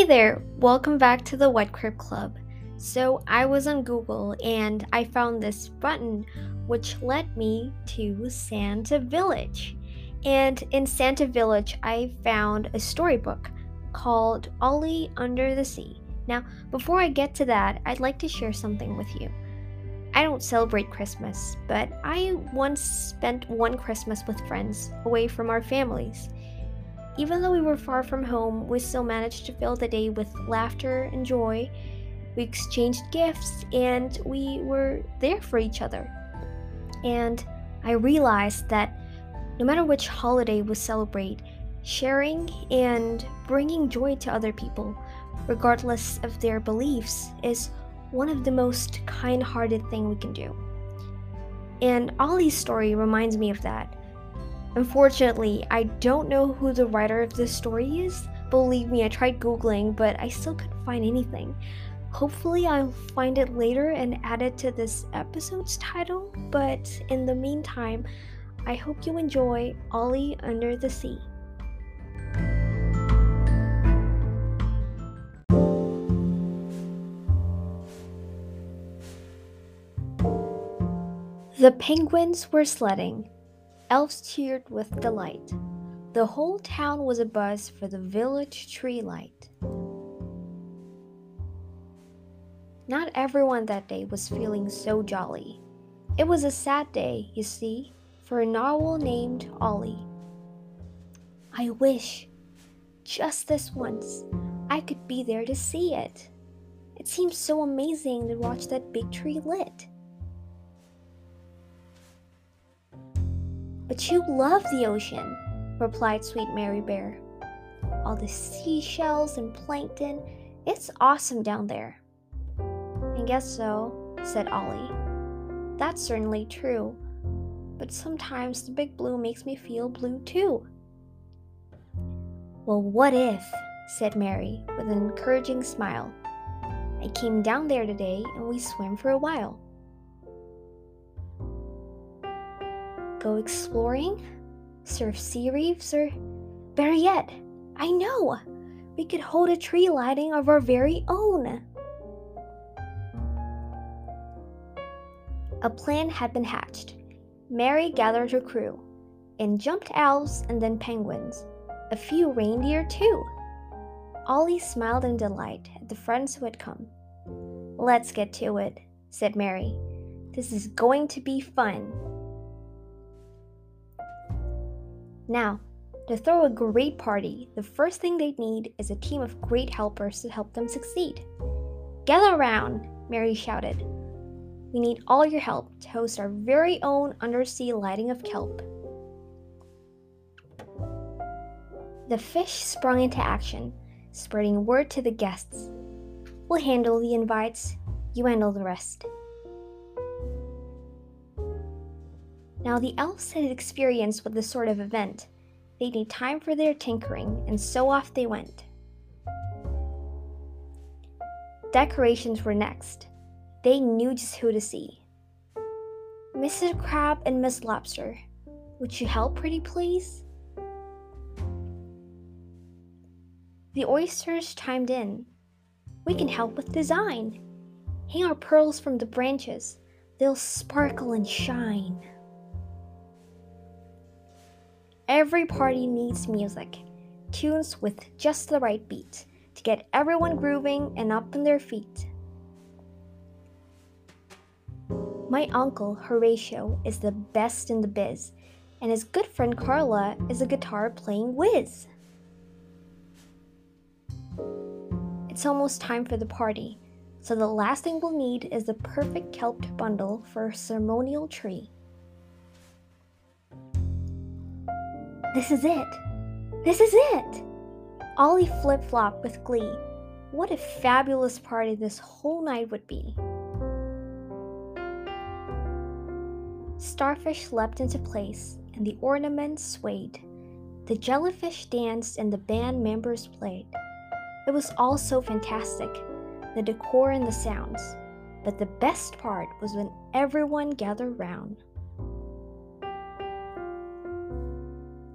Hey there, welcome back to the Wet Crib Club. So, I was on Google and I found this button which led me to Santa Village. And in Santa Village, I found a storybook called Ollie Under the Sea. Now, before I get to that, I'd like to share something with you. I don't celebrate Christmas, but I once spent one Christmas with friends away from our families. Even though we were far from home, we still managed to fill the day with laughter and joy we exchanged gifts and we were there for each other. And I realized that no matter which holiday we celebrate, sharing and bringing joy to other people, regardless of their beliefs, is one of the most kind hearted thing we can do. And Ollie's story reminds me of that. Unfortunately, I don't know who the writer of this story is. Believe me, I tried Googling, but I still couldn't find anything. Hopefully, I'll find it later and add it to this episode's title, but in the meantime, I hope you enjoy Ollie Under the Sea. The penguins were sledding. Elves cheered with delight. The whole town was abuzz for the village tree light. Not everyone that day was feeling so jolly. It was a sad day, you see, for a narwhal named Ollie. I wish, just this once, I could be there to see it. It seems so amazing to watch that big tree lit. But you love the ocean, replied Sweet Mary Bear. All the seashells and plankton, it's awesome down there. I guess so, said Ollie. That's certainly true, but sometimes the big blue makes me feel blue too. Well, what if, said Mary with an encouraging smile. I came down there today and we swam for a while. Go exploring? Surf sea reefs? Or better yet, I know! We could hold a tree lighting of our very own! A plan had been hatched. Mary gathered her crew, and jumped elves and then penguins, a few reindeer too. Ollie smiled in delight at the friends who had come. Let's get to it, said Mary. This is going to be fun. Now, to throw a great party, the first thing they need is a team of great helpers to help them succeed. Gather around, Mary shouted. We need all your help to host our very own undersea lighting of kelp. The fish sprung into action, spreading word to the guests. We'll handle the invites, you handle the rest. Now, the elves had experience with this sort of event. They need time for their tinkering, and so off they went. Decorations were next. They knew just who to see. Mrs. Crab and Miss Lobster, would you help pretty please? The oysters chimed in. We can help with design. Hang our pearls from the branches. They'll sparkle and shine. Every party needs music, tunes with just the right beat to get everyone grooving and up on their feet. My uncle, Horatio, is the best in the biz, and his good friend Carla is a guitar playing whiz. It's almost time for the party, so the last thing we'll need is the perfect kelp bundle for a ceremonial tree. This is it! This is it! Ollie flip flopped with glee. What a fabulous party this whole night would be! Starfish leapt into place, and the ornaments swayed. The jellyfish danced, and the band members played. It was all so fantastic the decor and the sounds. But the best part was when everyone gathered round.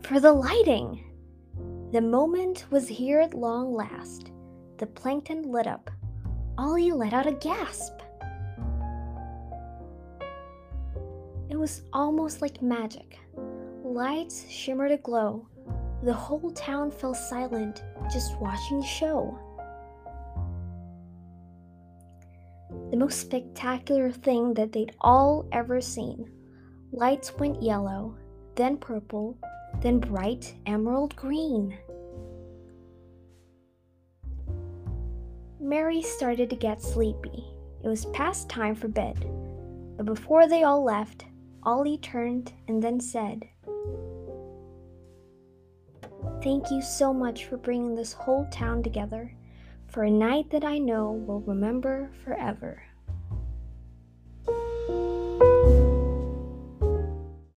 For the lighting! The moment was here at long last. the plankton lit up. Ollie let out a gasp. It was almost like magic. Lights shimmered a glow. The whole town fell silent, just watching the show. The most spectacular thing that they'd all ever seen. Lights went yellow, then purple, then bright emerald green. Mary started to get sleepy. It was past time for bed. But before they all left, Ollie turned and then said, Thank you so much for bringing this whole town together for a night that I know we'll remember forever.